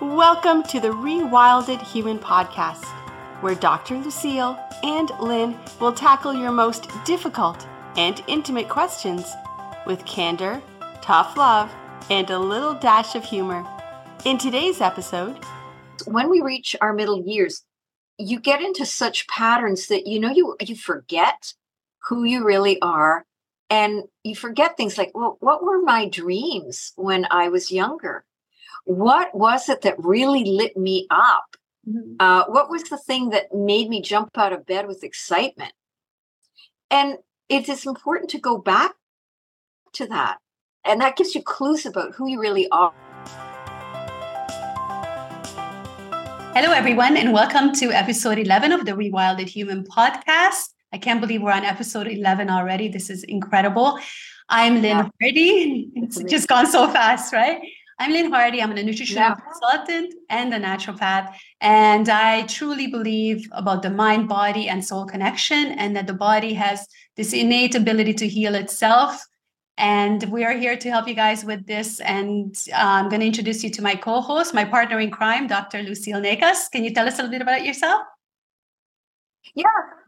Welcome to the Rewilded Human Podcast, where Dr. Lucille and Lynn will tackle your most difficult and intimate questions with candor, tough love, and a little dash of humor. In today's episode, when we reach our middle years, you get into such patterns that you know you you forget who you really are and you forget things like well what were my dreams when i was younger what was it that really lit me up mm-hmm. uh, what was the thing that made me jump out of bed with excitement and it is important to go back to that and that gives you clues about who you really are Hello, everyone, and welcome to episode 11 of the Rewilded Human podcast. I can't believe we're on episode 11 already. This is incredible. I'm Lynn yeah. Hardy. It's just gone so fast, right? I'm Lynn Hardy. I'm a nutritional yeah. consultant and a naturopath. And I truly believe about the mind, body, and soul connection, and that the body has this innate ability to heal itself and we are here to help you guys with this. And uh, I'm going to introduce you to my co host, my partner in crime, Dr. Lucille Nakas. Can you tell us a little bit about yourself? Yeah,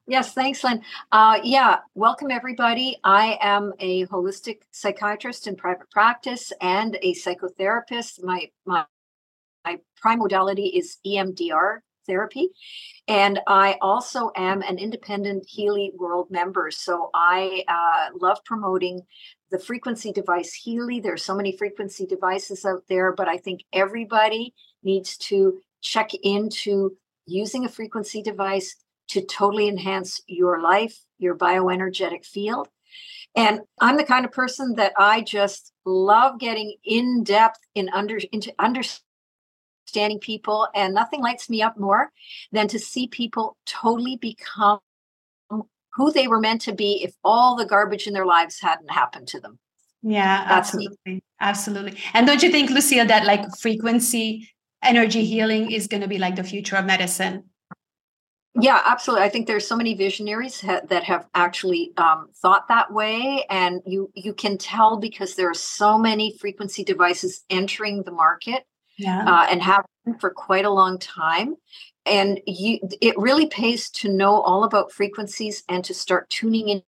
yes, thanks, Lynn. Uh, yeah, welcome everybody. I am a holistic psychiatrist in private practice and a psychotherapist. My, my, my prime modality is EMDR therapy. And I also am an independent Healy World member. So I uh, love promoting the frequency device Healy. There are so many frequency devices out there, but I think everybody needs to check into using a frequency device to totally enhance your life, your bioenergetic field. And I'm the kind of person that I just love getting in depth in under into understanding people and nothing lights me up more than to see people totally become who they were meant to be if all the garbage in their lives hadn't happened to them. Yeah, That's absolutely. Me. Absolutely. And don't you think, Lucille, that like frequency energy healing is going to be like the future of medicine? Yeah, absolutely. I think there's so many visionaries ha- that have actually um, thought that way, and you you can tell because there are so many frequency devices entering the market, yeah. uh, and have for quite a long time and you it really pays to know all about frequencies and to start tuning in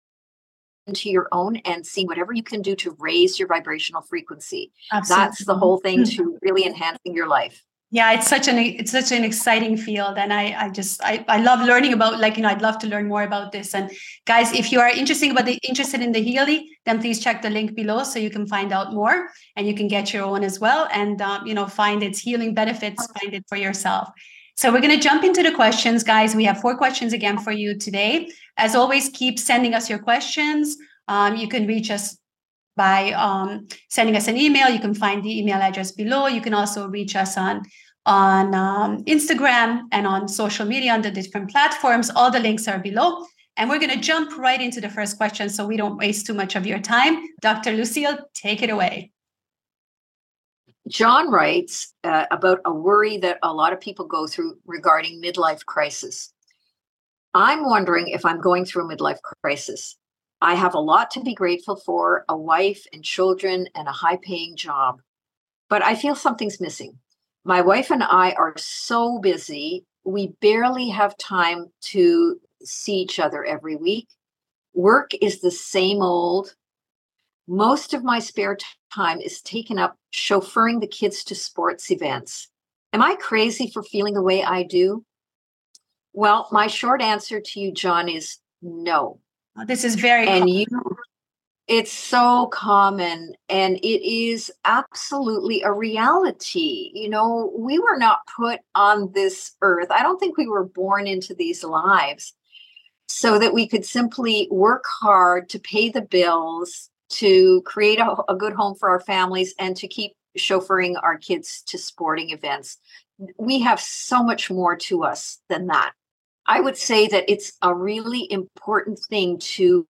into your own and seeing whatever you can do to raise your vibrational frequency Absolutely. that's the whole thing mm-hmm. to really enhancing your life yeah it's such an it's such an exciting field and i i just i, I love learning about like you know i'd love to learn more about this and guys if you are interested about the interested in the healy then please check the link below so you can find out more and you can get your own as well and um, you know find its healing benefits find it for yourself so we're going to jump into the questions, guys. We have four questions again for you today. As always, keep sending us your questions. Um, you can reach us by um, sending us an email. You can find the email address below. You can also reach us on on um, Instagram and on social media on the different platforms. All the links are below. And we're going to jump right into the first question so we don't waste too much of your time. Dr. Lucille, take it away. John writes uh, about a worry that a lot of people go through regarding midlife crisis. I'm wondering if I'm going through a midlife crisis. I have a lot to be grateful for a wife and children and a high paying job, but I feel something's missing. My wife and I are so busy, we barely have time to see each other every week. Work is the same old, most of my spare time is taken up chauffeuring the kids to sports events. Am I crazy for feeling the way I do? Well, my short answer to you, John, is no. This is very and common. you it's so common and it is absolutely a reality. You know, we were not put on this earth. I don't think we were born into these lives so that we could simply work hard to pay the bills to create a, a good home for our families and to keep chauffeuring our kids to sporting events. We have so much more to us than that. I would say that it's a really important thing to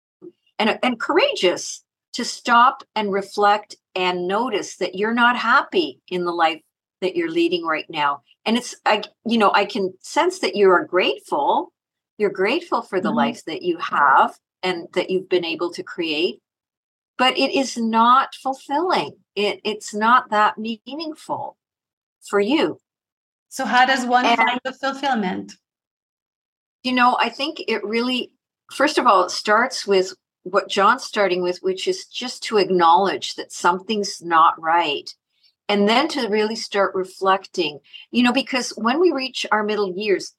and, and courageous to stop and reflect and notice that you're not happy in the life that you're leading right now. And it's I you know, I can sense that you are grateful. You're grateful for the mm-hmm. life that you have and that you've been able to create but it is not fulfilling. It, it's not that meaningful for you. So how does one and, find the fulfillment? You know, I think it really, first of all, it starts with what John's starting with, which is just to acknowledge that something's not right. And then to really start reflecting, you know, because when we reach our middle years,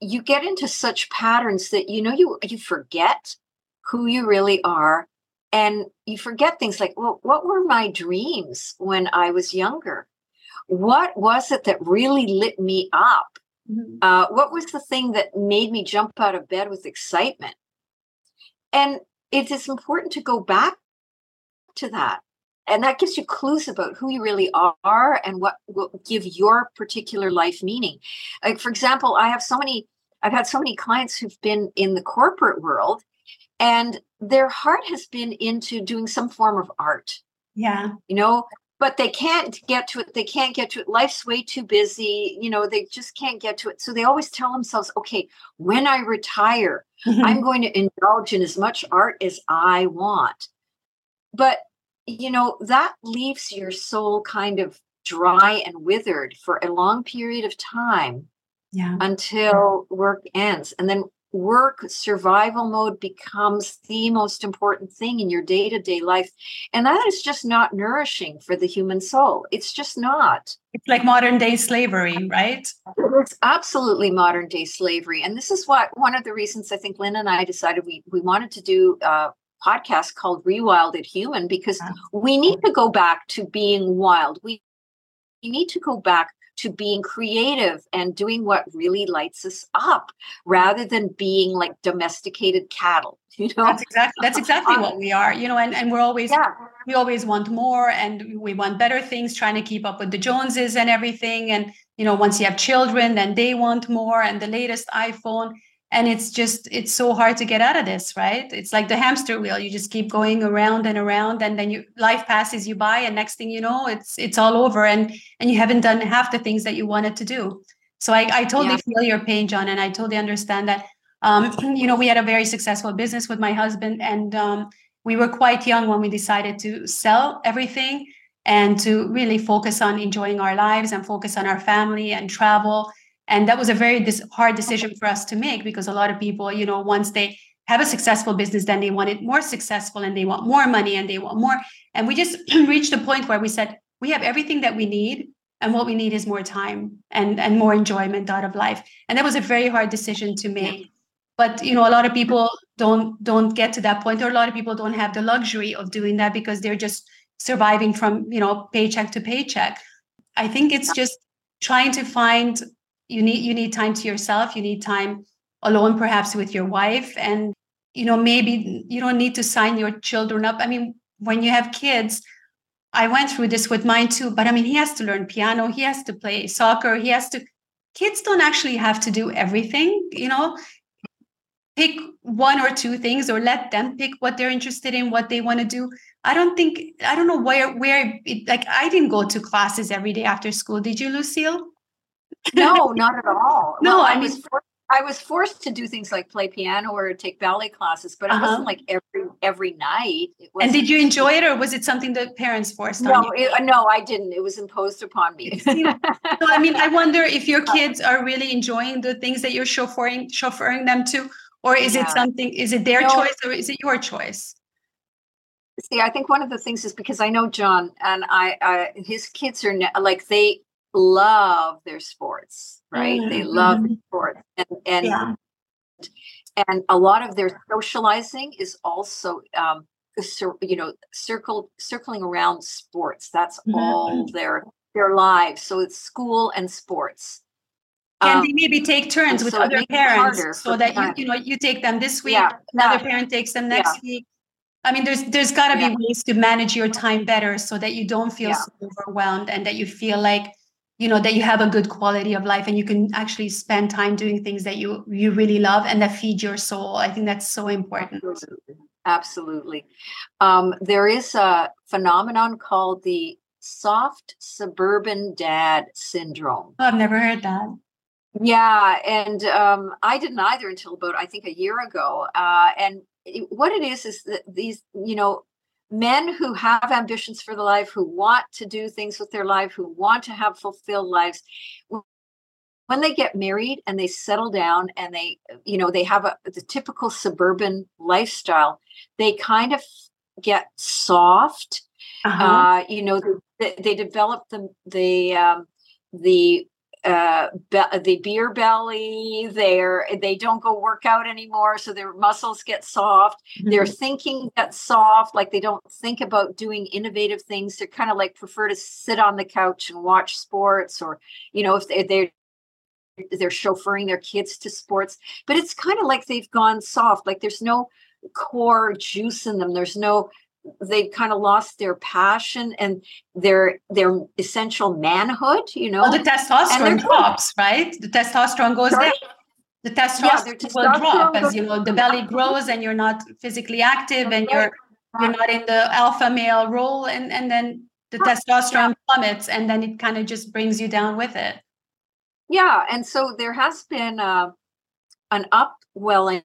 you get into such patterns that you know you you forget who you really are and you forget things like well what were my dreams when i was younger what was it that really lit me up mm-hmm. uh, what was the thing that made me jump out of bed with excitement? And it is important to go back to that. And that gives you clues about who you really are and what will give your particular life meaning. Like for example i have so many i've had so many clients who've been in the corporate world and their heart has been into doing some form of art. Yeah. You know but they can't get to it they can't get to it life's way too busy you know they just can't get to it so they always tell themselves okay when i retire mm-hmm. i'm going to indulge in as much art as i want but you know that leaves your soul kind of dry and withered for a long period of time yeah. until work ends and then work survival mode becomes the most important thing in your day-to-day life. And that is just not nourishing for the human soul. It's just not. It's like modern day slavery right? It's absolutely modern day slavery. And this is what one of the reasons i think lynn and i decided we, we wanted to do a podcast called rewilded human because uh-huh. we need to go back to being wild. We need to go back to being creative and doing what really lights us up rather than being like domesticated cattle you know? That's exactly that's exactly um, what we are you know and, and we're always yeah. we always want more and we want better things trying to keep up with the joneses and everything. And you know once you have children then they want more and the latest iphone and it's just it's so hard to get out of this right? It's like the hamster wheel. You just keep going around and around and then you life passes you by and next thing you know it's it's all over and and you haven't done half the things that you wanted to do. So i, I totally yeah. feel your pain john and i totally understand that um, you know we had a very successful business with my husband and um, we were quite young when we decided to sell everything and to really focus on enjoying our lives and focus on our family and travel and that was a very dis- hard decision for us to make because a lot of people you know once they have a successful business then they want it more successful and they want more money and they want more. And we just reached a point where we said we have everything that we need and what we need is more time and and more enjoyment out of life. And that was a very hard decision to make. But you know a lot of people don't don't get to that point or a lot of people don't have the luxury of doing that because they're just surviving from you know paycheck to paycheck. I think it's just trying to find you need you need time to yourself you need time alone perhaps with your wife and you know maybe you don't need to sign your children up. I mean when you have kids i went through this with mine too but i mean he has to learn piano he has to play soccer he has to kids don't actually have to do everything you know? Pick one or two things or let them pick what they're interested in what they want to do. I don't think i don't know where where it, like i didn't go to classes every day after school. Did you lucille no, not at all. no, well, I, I was forced, I was forced to do things like play piano or take ballet classes, but it uh-huh. wasn't like every every night. and did you enjoy it, or was it something that parents forced no, on you? It, no, I didn't. It was imposed upon me. so I mean, I wonder if your kids are really enjoying the things that you're chauffeuring chauffeuring them to, or is yeah. it something? Is it their no. choice or is it your choice? See, I think one of the things is because I know John and I, I his kids are like they love their sports, right? Mm-hmm. They love mm-hmm. sports, and and yeah. and a lot of their socializing is also, um, you know, circle circling around sports. That's mm-hmm. all their their lives. So it's school and sports. Can um, they maybe take turns with so other parents so that you you know you take them this week, yeah. another yeah. parent takes them next yeah. week? I mean, there's there's got to be ways to manage your time better so that you don't feel so overwhelmed and that you feel like you know that you have a good quality of life and you can actually spend time doing things that you you really love and that feed your soul. I think that's so important. Absolutely, absolutely. Um, there is a phenomenon called the soft suburban dad syndrome. Oh, i've never heard that. Yeah and um, i didn't either until about i think a year ago. Uh, and what it is is that these you know men who have ambitions for the life, who want to do things with their life, who want to have fulfilled lives, when they get married and they settle down and they you know they have a the typical suburban lifestyle they kind of get soft uh-huh. uh, you know they, they develop the the um, the uh, be- the beer belly. They're they don't go work out anymore, so their muscles get soft. Mm-hmm. Their thinking gets soft. Like they don't think about doing innovative things. They're kind of like prefer to sit on the couch and watch sports, or you know if they, they're they're chauffeuring their kids to sports. But it's kind of like they've gone soft. Like there's no core juice in them. There's no they've kind of lost their passion and their their essential manhood you know? Well, the testosterone drops right? The testosterone goes Sorry? down. The testosterone, yeah, testosterone will drop as you know the belly grows and you're not physically active and you're you're not in the alpha male role and and then the testosterone plummets and then it kind of just brings you down with it. Yeah and so there has been uh, an upwelling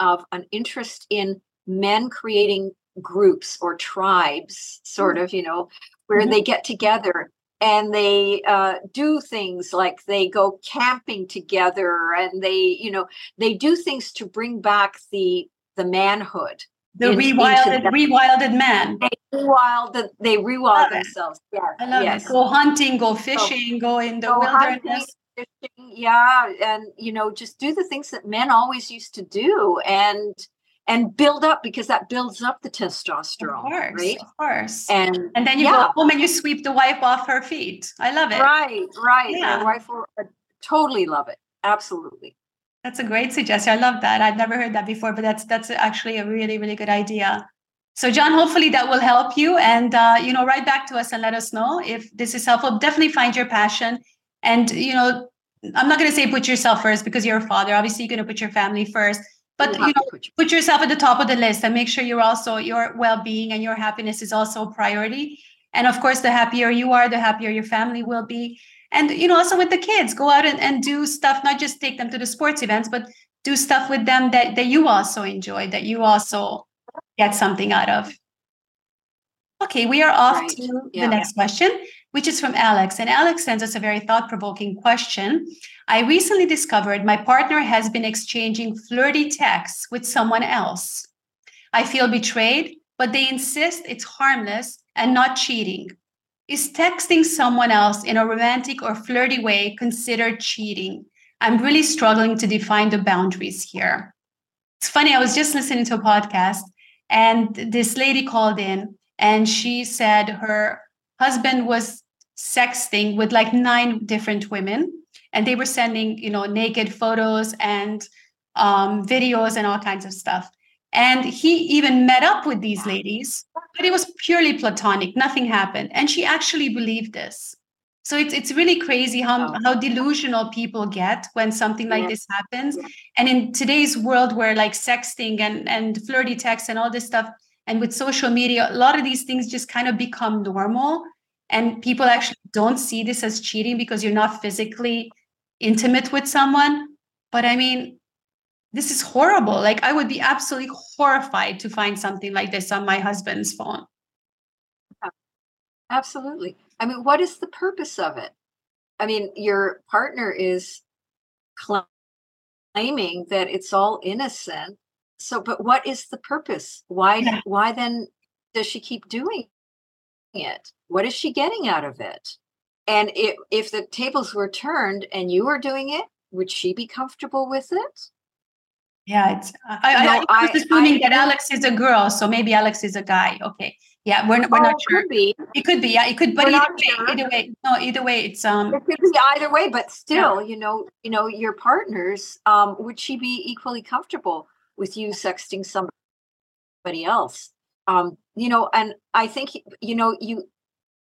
of an interest in men creating groups or tribes, sort mm. of, you know, where mm-hmm. they get together and they uh, do things like they go camping together and they, you know, they do things to bring back the the manhood. The in, rewilded, rewilded man. They rewilded, they rewild themselves. Yeah, I love yes. it. Go hunting, go fishing, so, go in the wilderness. Hunting, yeah, and you know, just do the things that men always used to do, and and build up because that builds up the testosterone. Of course, right? Of course. And and then you yeah. go home and you sweep the wife off her feet. I love it. Right, right. Yeah. My wife will uh, totally love it. Absolutely. That's a great suggestion. I love that. I've never heard that before, but that's that's actually a really really good idea. So, John, hopefully that will help you, and uh, you know, write back to us and let us know if this is helpful. Definitely find your passion, and you know, I'm not going to say put yourself first because you're a father. Obviously, you're going to put your family first, but you know put yourself at the top of the list and make sure you're also your well-being and your happiness is also a priority. And of course the happier you are the happier your family will be. And you know also with the kids go out and, and do stuff not just take them to the sports events but do stuff with them that, that you also enjoy that you also get something out of. Okay we are off right. to yeah. the next question which is from alex. And alex sends us a very thought-provoking question I recently discovered my partner has been exchanging flirty texts with someone else. I feel betrayed, but they insist it's harmless and not cheating. Is texting someone else in a romantic or flirty way considered cheating? I'm really struggling to define the boundaries here. It's funny, I was just listening to a podcast and this lady called in and she said her husband was sexting with like nine different women and they were sending you know naked photos and um, videos and all kinds of stuff. And he even met up with these ladies but it was purely platonic. Nothing happened. And she actually believed this. So it's it's really crazy how, how delusional people get when something like this happens. And in today's world where like sexting and and flirty texts and all this stuff and with social media a lot of these things just kind of become normal. And people actually don't see this as cheating because you're not physically intimate with someone. But I mean, this is horrible. Like, I would be absolutely horrified to find something like this on my husband's phone. Absolutely. I mean, what is the purpose of it? I mean, your partner is claiming that it's all innocent. So, but what is the purpose? Why? Yeah. Why then does she keep doing it? What is she getting out of it? And it, if the tables were turned and you were doing it, would she be comfortable with it? Yeah, it's. I, no, I, I was assuming I, that Alex is a girl, so maybe Alex is a guy. Okay, yeah, we're, we're oh, not sure. Could be. It could be. Yeah, it could. But either way, sure. either way, no, either way, it's um. It could be either way, but still, yeah. you know, you know, your partners. Um, would she be equally comfortable with you sexting somebody else? Um, you know, and I think you know you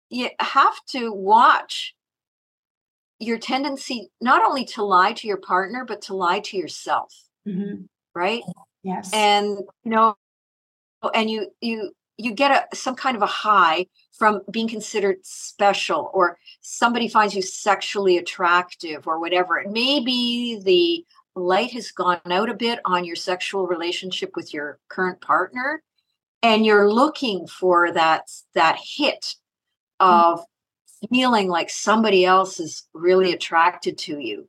you have to watch your tendency not only to lie to your partner but to lie to yourself mm-hmm. right yes and you know and you you you get a some kind of a high from being considered special or somebody finds you sexually attractive or whatever maybe the light has gone out a bit on your sexual relationship with your current partner and you're looking for that that hit. Of feeling like somebody else is really attracted to you.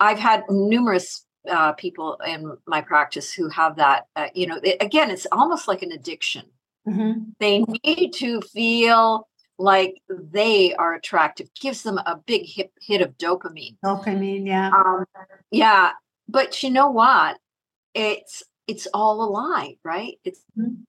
I've had numerous uh, people in my practice who have that. Uh, you know, it, again, it's almost like an addiction. Mm-hmm. They need to feel like they are attractive. Gives them a big hit, hit of dopamine. Dopamine, yeah, um, yeah. But you know what? It's it's all a lie, right? It's mm-hmm.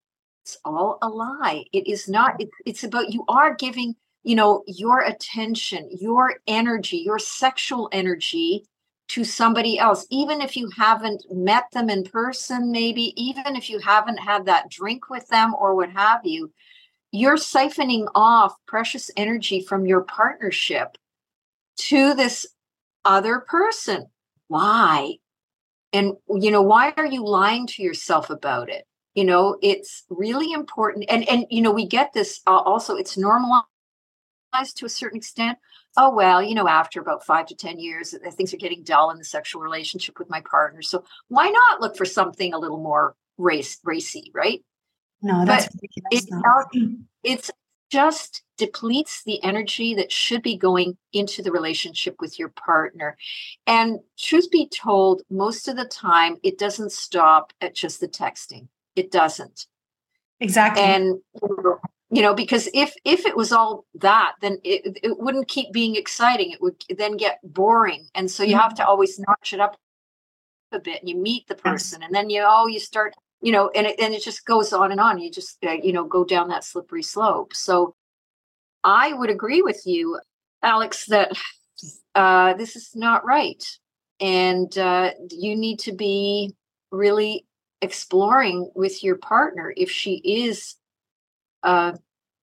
It's all a lie. It is not. It, it's about you are giving you know your attention, your energy, your sexual energy to somebody else, even if you haven't met them in person, maybe even if you haven't had that drink with them or what have you, you're siphoning off precious energy from your partnership to this other person. Why? And, you know, why are you lying to yourself about it? You know, it's really important. And, and, you know, we get this uh, also, it's normalized to a certain extent. Oh well you know after about five to ten years uh, things are getting dull in the sexual relationship with my partner so why not look for something a little more race racy right? No that's it, it's just depletes the energy that should be going into the relationship with your partner and truth be told most of the time it doesn't stop at just the texting it doesn't. Exactly. And you know because if if it was all that then it, it wouldn't keep being exciting. It would then get boring. And so you mm-hmm. have to always notch it up a bit and you meet the person and then you oh you start you know and it, and it just goes on and on. You just uh, you know go down that slippery slope. So i would agree with you alex that uh, this is not right. And uh, you need to be really exploring with your partner if she is uh,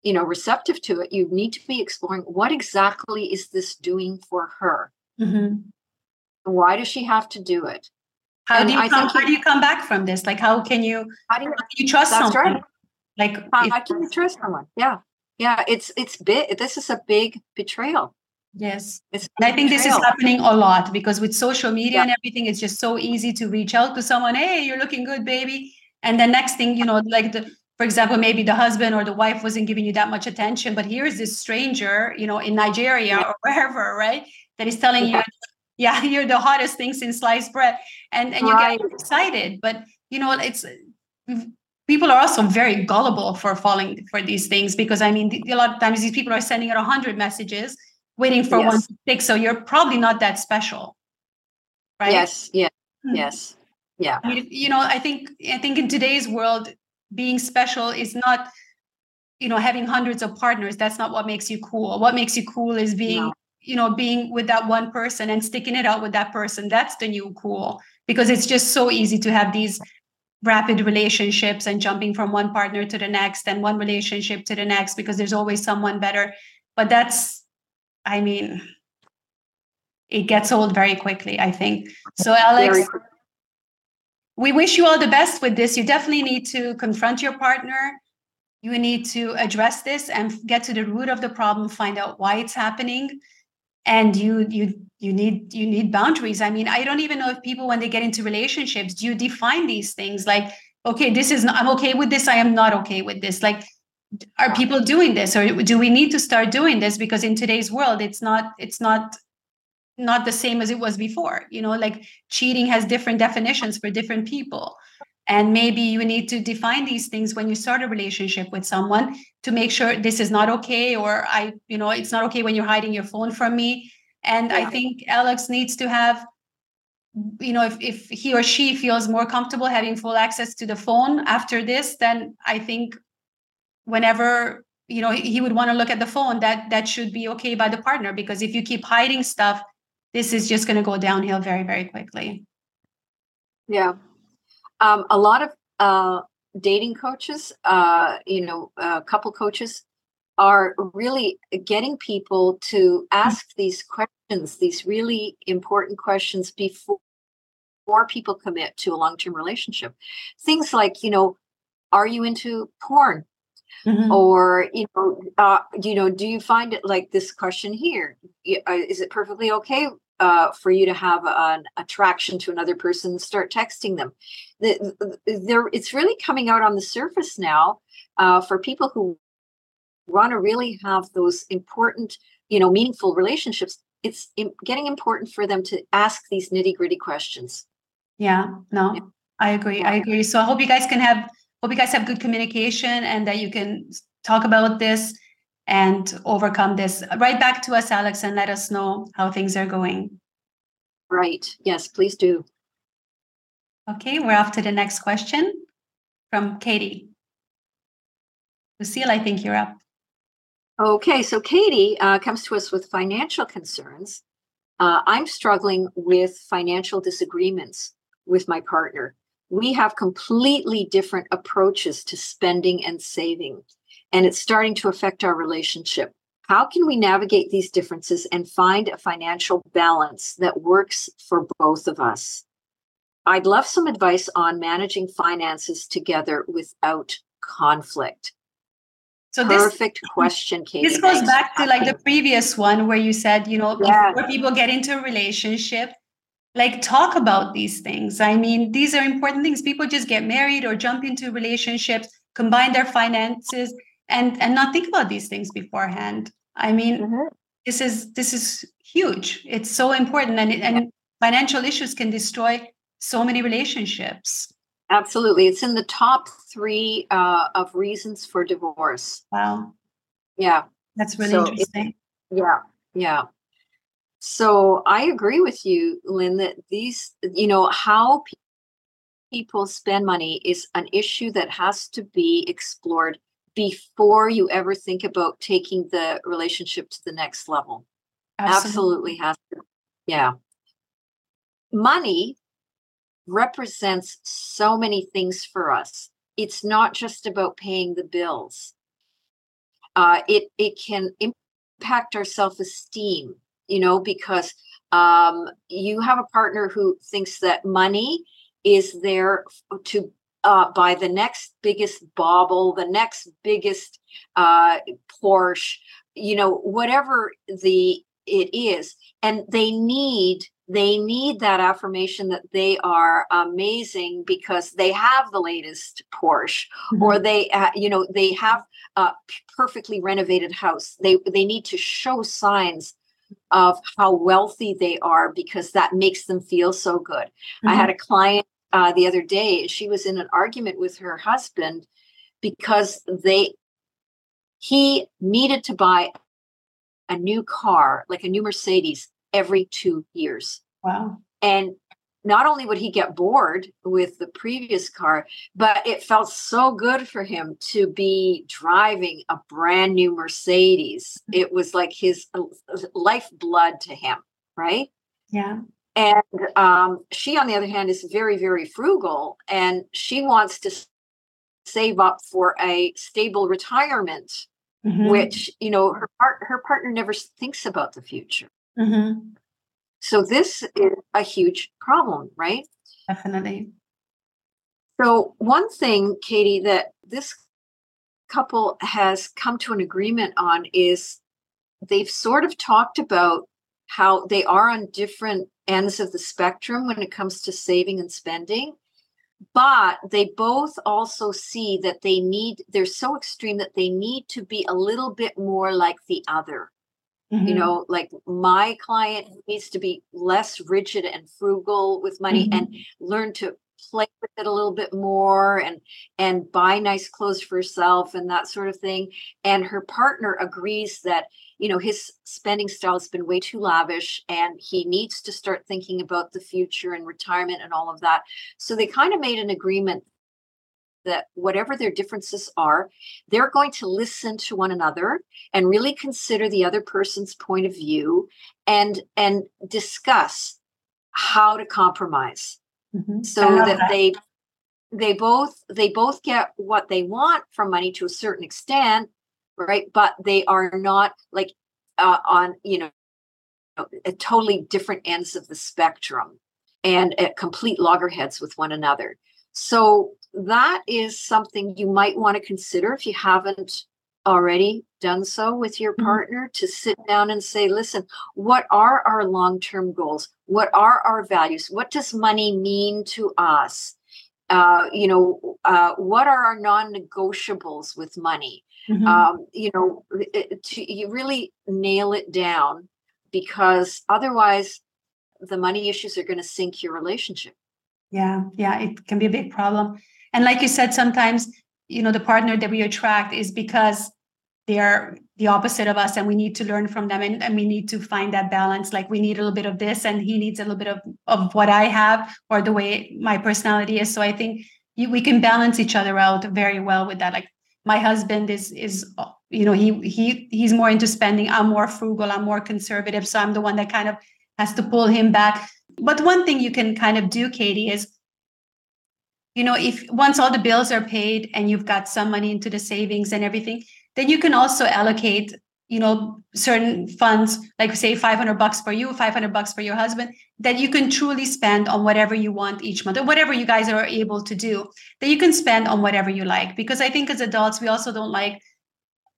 you know receptive to it you need to be exploring what exactly is this doing for her? Mm-hmm. why does she have to do it? How and do you I come, how do you come back from this? Like how can you how do you, how do you trust someone right. like how, if, how can you trust someone? Yeah. Yeah it's it's big this is a big betrayal Yes. And I think this is happening a lot because with social media yeah. and everything, it's just so easy to reach out to someone. Hey, you're looking good, baby. And the next thing, you know, like the for example, maybe the husband or the wife wasn't giving you that much attention, but here's this stranger, you know, in Nigeria or wherever, right? That is telling you, yeah, you're the hottest thing since sliced bread. And and you get excited. But you know, it's people are also very gullible for falling for these things because I mean, a lot of times these people are sending out 100 messages waiting for yes. one to stick. So you're probably not that special. Right? Yes. Yeah. Mm-hmm. Yes. Yeah. You know, I think I think in today's world, being special is not you know having hundreds of partners that's not what makes you cool what makes you cool is being no. you know being with that one person and sticking it out with that person that's the new cool because it's just so easy to have these rapid relationships and jumping from one partner to the next and one relationship to the next because there's always someone better but that's i mean it gets old very quickly i think so alex we wish you all the best with this. You definitely need to confront your partner. You need to address this and get to the root of the problem, find out why it's happening. And you you you need you need boundaries. I mean, I don't even know if people when they get into relationships, do you define these things like, okay, this is not, I'm okay with this, I am not okay with this. Like are people doing this? Or do we need to start doing this? Because in today's world it's not it's not not the same as it was before you know like cheating has different definitions for different people. And maybe you need to define these things when you start a relationship with someone to make sure this is not okay or i you know it's not okay when you're hiding your phone from me. And yeah. i think alex needs to have you know if, if he or she feels more comfortable having full access to the phone after this then i think whenever you know he would want to look at the phone that that should be okay by the partner because if you keep hiding stuff this is just going to go downhill very, very quickly. Yeah. Um, a lot of uh, dating coaches, uh, you know, uh, couple coaches are really getting people to ask these questions, these really important questions before, before people commit to a long term relationship. Things like, you know, are you into porn? Mm-hmm. Or you know, uh, you know, do you find it like this question here? Uh, it perfectly okay uh, for you to have an attraction to another person? Start texting them. The, the, it's really coming out on the surface now uh, for people who want to really have those important, you know, meaningful relationships, it's getting important for them to ask these nitty gritty questions. Yeah, no, yeah. I agree. I agree. So I hope you guys can have, hope you guys have good communication and that you can talk about this and overcome this. Write back to us, Alex, and let us know how things are going. Right. Yes, please do. Okay, we're off to the next question from Katie. Lucille, I think you're up. Okay, so Katie uh, comes to us with financial concerns. Uh, I'm struggling with financial disagreements with my partner. We have completely different approaches to spending and saving, and it's starting to affect our relationship. How can we navigate these differences and find a financial balance that works for both of us? I'd love some advice on managing finances together without conflict. So perfect this, question, Katie. This goes back to like the previous one where you said, you know, yeah. before people get into a relationship, like talk about these things. I mean, these are important things. People just get married or jump into relationships, combine their finances, and and not think about these things beforehand. I mean, mm-hmm. this is this is huge. It's so important, and and financial issues can destroy so many relationships. Absolutely. It's in the top three uh, of reasons for divorce. Wow. Yeah. That's really so interesting. It, yeah. Yeah. So I agree with you, Lynn, that these, you know, how people spend money is an issue that has to be explored before you ever think about taking the relationship to the next level. Absolutely, Absolutely has to. Yeah. Money represents so many things for us. It's not just about paying the bills. Uh, it it can impact our self esteem, you know, because um, you have a partner who thinks that money is there to uh, buy the next biggest bauble, the next biggest uh, Porsche, you know, whatever the it is, and they need they need that affirmation that they are amazing because they have the latest Porsche mm-hmm. or they uh, you know they have a perfectly renovated house they they need to show signs of how wealthy they are because that makes them feel so good mm-hmm. i had a client uh, the other day she was in an argument with her husband because they he needed to buy a new car like a new mercedes every two years. Wow. And not only would he get bored with the previous car, but it felt so good for him to be driving a brand new Mercedes. Mm-hmm. It was like his uh, lifeblood to him, right? Yeah. And um, she, on the other hand, is very, very frugal and she wants to save up for a stable retirement, mm-hmm. which, you know, her, her partner never thinks about the future. Mm-hmm. So this is a huge problem, right? Definitely. So one thing, Katie, that this couple has come to an agreement on is they've sort of talked about how they are on different ends of the spectrum when it comes to saving and spending but they both also see that they need they're so extreme that they need to be a little bit more like the other Mm-hmm. You know, like my client needs to be less rigid and frugal with money mm-hmm. and learn to play with it a little bit more and and buy nice clothes for herself and that sort of thing and her partner agrees that you know his spending style has been way too lavish and he needs to start thinking about the future and retirement and all of that so they kind of made an agreement that whatever their differences are, they're going to listen to one another and really consider the other person's point of view and and discuss how to compromise. Mm-hmm. so that, that. they they both they both get what they want from money to a certain extent right? But they are not like uh, on you know a totally different ends of the spectrum and at complete loggerheads with one another so that is something you might want to consider if you haven't already done so with your mm-hmm. partner to sit down and say, listen, what are our long term goals? What are our values? What does money mean to us? Uh, you know, uh, what are our non negotiables with money? Mm-hmm. Um, you know, it, to, you really nail it down because otherwise the money issues are going to sink your relationship. Yeah, yeah, it can be a big problem. And like you said, sometimes, you know, the partner that we attract is because they're the opposite of us and we need to learn from them and, and we need to find that balance. Like we need a little bit of this and he needs a little bit of, of what i have or the way my personality is. So i think you, we can balance each other out very well with that. Like my husband is is you know he he he's more into spending. I'm more frugal. I'm more conservative. So i'm the one that kind of has to pull him back but one thing you can kind of do katie is you know if once all the bills are paid and you've got some money into the savings and everything then you can also allocate you know certain funds like say 500 bucks for you 500 bucks for your husband that you can truly spend on whatever you want each month or whatever you guys are able to do that you can spend on whatever you like. Because i think as adults we also don't like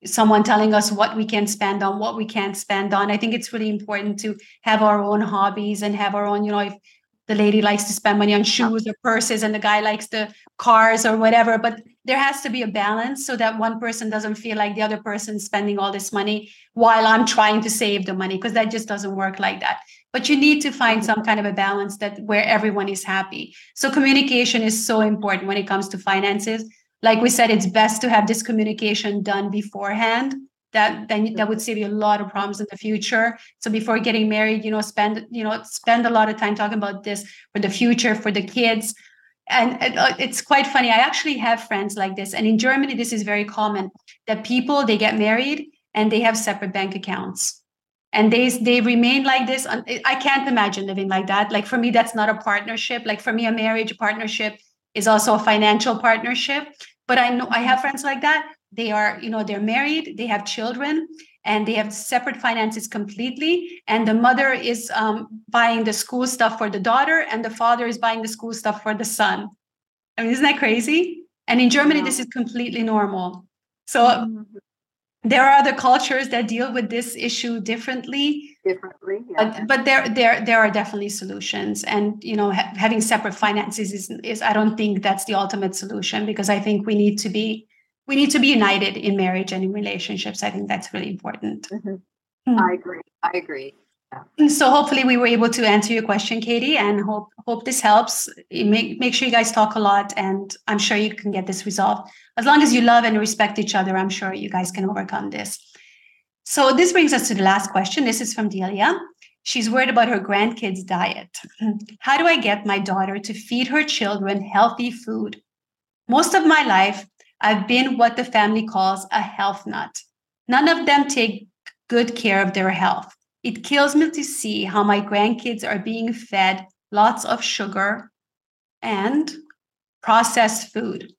someone telling us what we can spend on what we can't spend on. I think it's really important to have our own hobbies and have our own you know if the lady likes to spend money on shoes or purses and the guy likes the cars or whatever but there has to be a balance so that one person doesn't feel like the other person's spending all this money while i'm trying to save the money because that just doesn't work like that. But you need to find mm-hmm. some kind of a balance that where everyone is happy. So communication is so important when it comes to finances like we said it's best to have this communication done beforehand. That then that would save you a lot of problems in the future. So before getting married you know spend you know spend a lot of time talking about this for the future for the kids. And uh, it's quite funny. I actually have friends like this. And in germany this is very common that people they get married and they have separate bank accounts. And they they remain like this i can't imagine living like that. Like for me that's not a partnership. Like for me a marriage partnership is also a financial partnership but i know i have friends like that they are you know they're married they have children and they have separate finances completely and the mother is um, buying the school stuff for the daughter and the father is buying the school stuff for the son i mean isn't that crazy and in germany yeah. this is completely normal so mm-hmm. There are other cultures that deal with this issue differently differently yeah. but, but there there there are definitely solutions and you know ha- having separate finances is is i don't think that's the ultimate solution because i think we need to be we need to be united in marriage and in relationships. I think that's really important. Mm-hmm. Mm. I agree. I agree. So hopefully we were able to answer your question, Katie, and hope hope this helps. Make make sure you guys talk a lot, and I'm sure you can get this resolved. As long as you love and respect each other, I'm sure you guys can overcome this. So this brings us to the last question. This is from Delia. She's worried about her grandkids' diet. How do I get my daughter to feed her children healthy food? Most of my life, I've been what the family calls a health nut. None of them take good care of their health. It kills me to see how my grandkids are being fed lots of sugar and processed food.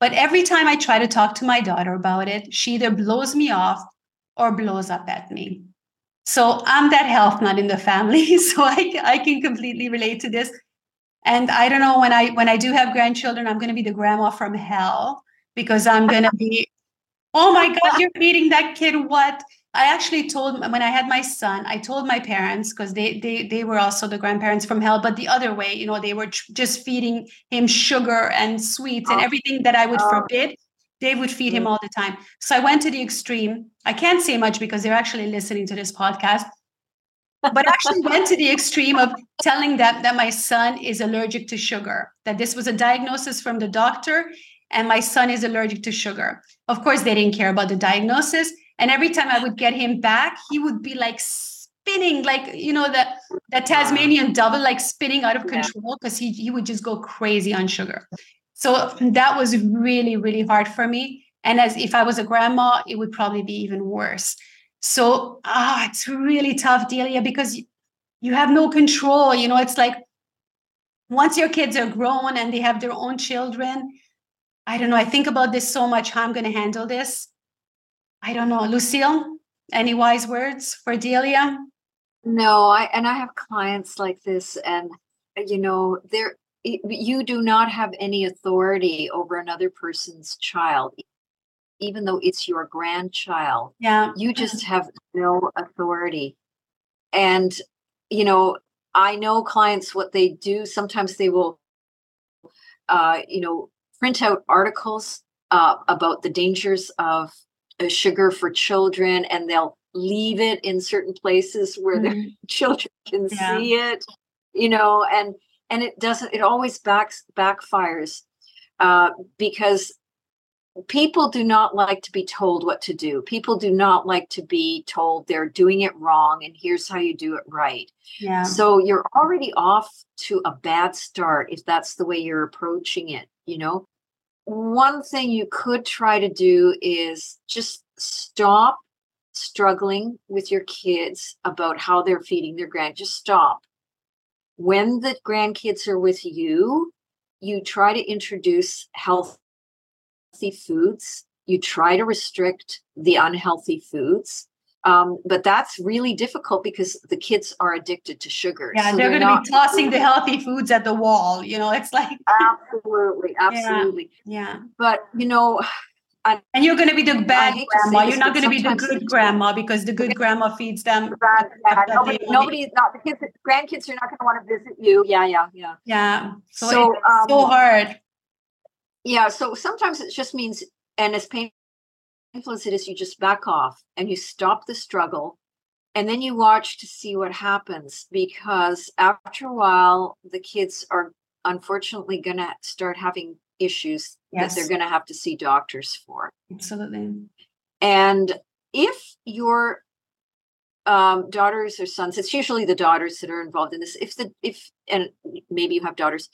But every time I try to talk to my daughter about it, she either blows me off or blows up at me. So I'm that health nut in the family. So I, I can completely relate to this. And I don't know when I when I do have grandchildren, I'm going to be the grandma from hell because I'm going to be, oh my God, you're feeding that kid what? I actually told when I had my son, I told my parents because they they they were also the grandparents from hell, but the other way, you know, they were just feeding him sugar and sweets and oh. everything that I would oh. forbid. They would feed him mm. all the time. So I went to the extreme. I can't say much because they're actually listening to this podcast, but actually went to the extreme of telling them that my son is allergic to sugar. That this was a diagnosis from the doctor, and my son is allergic to sugar. Of course, they didn't care about the diagnosis. And every time I would get him back, he would be like spinning, like, you know, the, the Tasmanian devil, like spinning out of control because he, he would just go crazy on sugar. So that was really, really hard for me. And as if I was a grandma, it would probably be even worse. So ah, it's really tough, Delia, because you have no control. You know, it's like once your kids are grown and they have their own children, I don't know. I think about this so much, how I'm going to handle this. I don't know. Lucille, any wise words for Delia? No, I and I have clients like this, and you know, there you do not have any authority over another person's child, even though it's your grandchild. Yeah. You just have no authority. And, you know, I know clients what they do. Sometimes they will uh, you know, print out articles uh, about the dangers of sugar for children and they'll leave it in certain places where mm-hmm. their children can yeah. see it you know and and it doesn't it always backs backfires uh, because people do not like to be told what to do people do not like to be told they're doing it wrong and here's how you do it right yeah so you're already off to a bad start if that's the way you're approaching it you know one thing you could try to do is just stop struggling with your kids about how they're feeding their grand just stop. When the grandkids are with you you try to introduce healthy foods. You try to restrict the unhealthy foods um, but that's really difficult because the kids are addicted to sugar. Yeah, so they're, they're going to be tossing the healthy foods at the wall. You know, it's like absolutely, absolutely. Yeah. yeah. But you know, I, and you're going to be the bad grandma. You're not going to be the good grandma because the good grandma feeds them. Bad, yeah, nobody, nobody, not the kids, grandkids are not going to want to visit you. Yeah, yeah, yeah. Yeah. So, so, um, so hard. Yeah. So sometimes it just means, and as painful as it is, you just back off and you stop the struggle, and then you watch to see what happens. Because after a while, the kids are unfortunately going to start having issues yes. that they're going to have to see doctors for. Absolutely. And if your um, daughters or sons, it's usually the daughters that are involved in this. If the if and maybe you have daughters,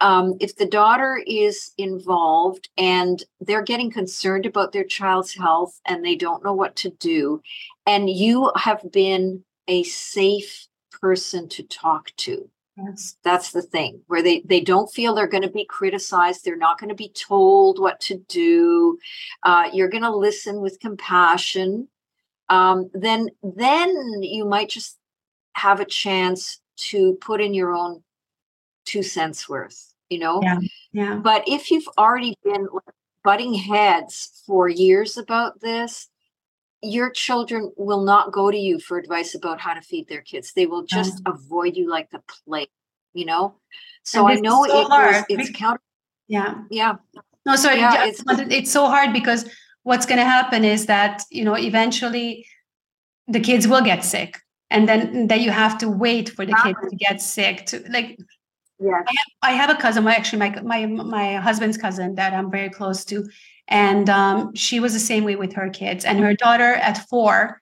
um, if the daughter is involved and they're getting concerned about their child's health and they don't know what to do, and you have been a safe person to talk to, Yes. That's the thing where they, they don't feel they're going to be criticized. They're not going to be told what to do. Uh, you're going to listen with compassion. Um, then, then you might just have a chance to put in your own two cents worth, you know? Yeah. yeah. But if you've already been butting heads for years about this, your children will not go to you for advice about how to feed their kids. They will just avoid you like the plague, you know? So I know so it was, it's counter. Yeah. Yeah. No, sorry. Yeah, it's, it's so hard because what's going to happen is that, you know, eventually the kids will get sick and then that you have to wait for the kids to get sick to like yeah I have, I have, a cousin my, actually my my my husband's cousin that i'm very close to and um, she was the same way with her kids. And her daughter at four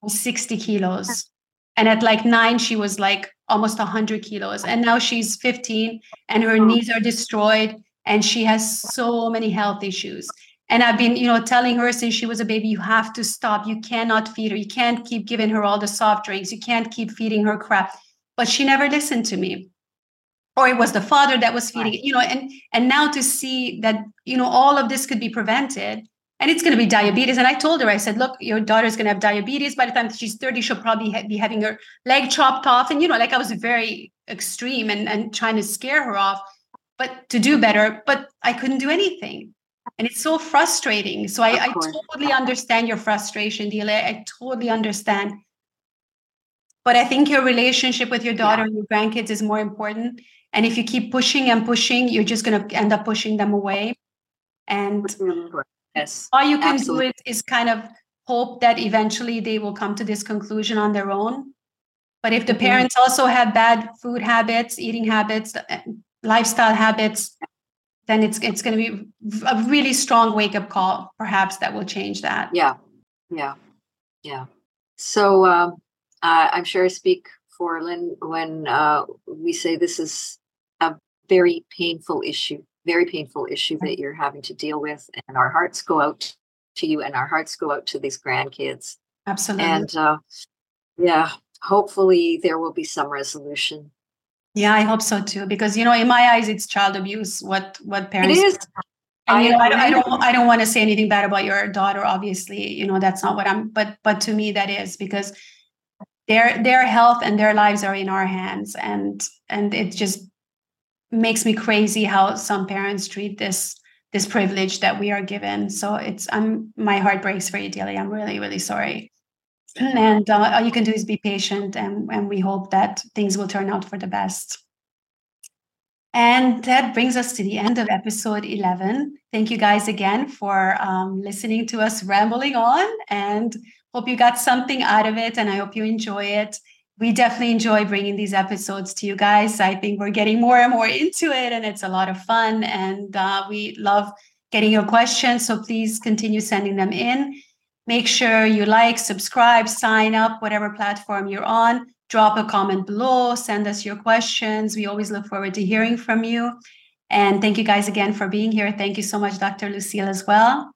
was 60 kilos. And at like nine, she was like almost 100 kilos. And now she's 15 and her knees are destroyed and she has so many health issues. And I've been, you know, telling her since she was a baby, you have to stop. You cannot feed her. You can't keep giving her all the soft drinks. You can't keep feeding her crap. But she never listened to me or it was the father that was feeding it you know and and now to see that you know all of this could be prevented and it's going to be diabetes. And i told her i said look your daughter's going to have diabetes. By the time she's 30 she'll probably ha- be having her leg chopped off. And you know like i was very extreme and and trying to scare her off but to do better but i couldn't do anything. And it's so frustrating. So i, I totally understand your frustration Delia i totally understand. But i think your relationship with your daughter yeah. and your grandkids is more important and if you keep pushing and pushing, you're just going to end up pushing them away. And yes, all you can absolutely. do is, is kind of hope that eventually they will come to this conclusion on their own. But if the mm-hmm. parents also have bad food habits, eating habits, uh, lifestyle habits, then it's it's going to be a really strong wake up call, perhaps that will change that. Yeah, yeah, yeah. So uh, I'm sure I speak for Lynn when uh, we say this is very painful issue, very painful issue that you're having to deal with. And our hearts go out to you and our hearts go out to these grandkids. Absolutely. And uh, yeah, hopefully there will be some resolution. Yeah, I hope so too. Because you know, in my eyes, it's child abuse. What what parents? It is. And, you know, I, I, don't, I don't want to say anything bad about your daughter. Obviously, you know that's not what I'm. But, but to me, that is because their their health and their lives are in our hands, and and it just makes me crazy how some parents treat this this privilege that we are given. So it's I'm my heart breaks for you, Delia. I'm really really sorry. And uh, all you can do is be patient, and and we hope that things will turn out for the best. And that brings us to the end of episode 11. Thank you guys again for um, listening to us rambling on and hope you got something out of it. And I hope you enjoy it. We definitely enjoy bringing these episodes to you guys. I think we're getting more and more into it, and it's a lot of fun. And uh, we love getting your questions. So please continue sending them in. Make sure you like, subscribe, sign up, whatever platform you're on. Drop a comment below, send us your questions. We always look forward to hearing from you. And thank you guys again for being here. Thank you so much, Dr. Lucille, as well.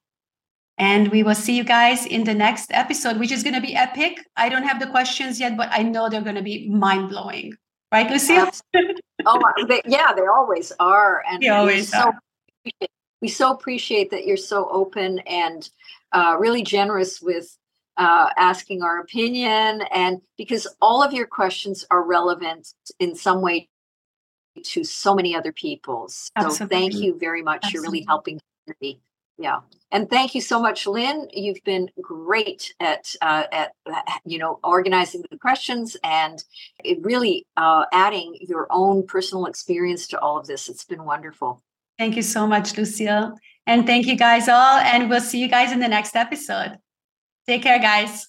And we will see you guys in the next episode, which is going to be epic. I don't have the questions yet, but I know they're going to be mind blowing. Right, Lucille? oh, they, yeah, they always are. And they always so, we so appreciate that you're so open and uh, really generous with uh, asking our opinion. And because all of your questions are relevant in some way to so many other people. So Absolutely. thank you very much. Absolutely. You're really helping me. Yeah. And thank you so much, Lynn. You've been great at uh, at you know organizing the questions and really uh, adding your own personal experience to all of this. It's been wonderful. Thank you so much, Lucille. And thank you guys all. And we'll see you guys in the next episode. Take care, guys.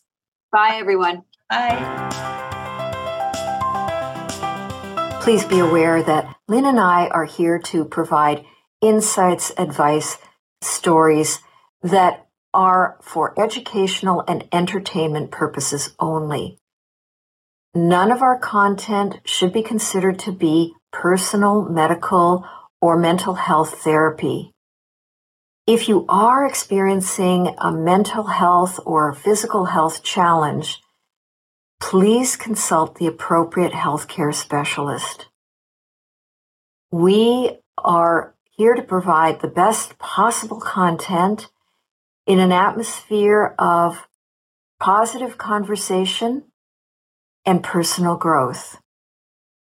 Bye, everyone. Bye. Please be aware that Lynn and I are here to provide insights, advice, stories that are for educational and entertainment purposes only. None of our content should be considered to be personal, medical, or mental health therapy. If you are experiencing a mental health or physical health challenge, please consult the appropriate healthcare specialist. We are here to provide the best possible content in an atmosphere of positive conversation and personal growth.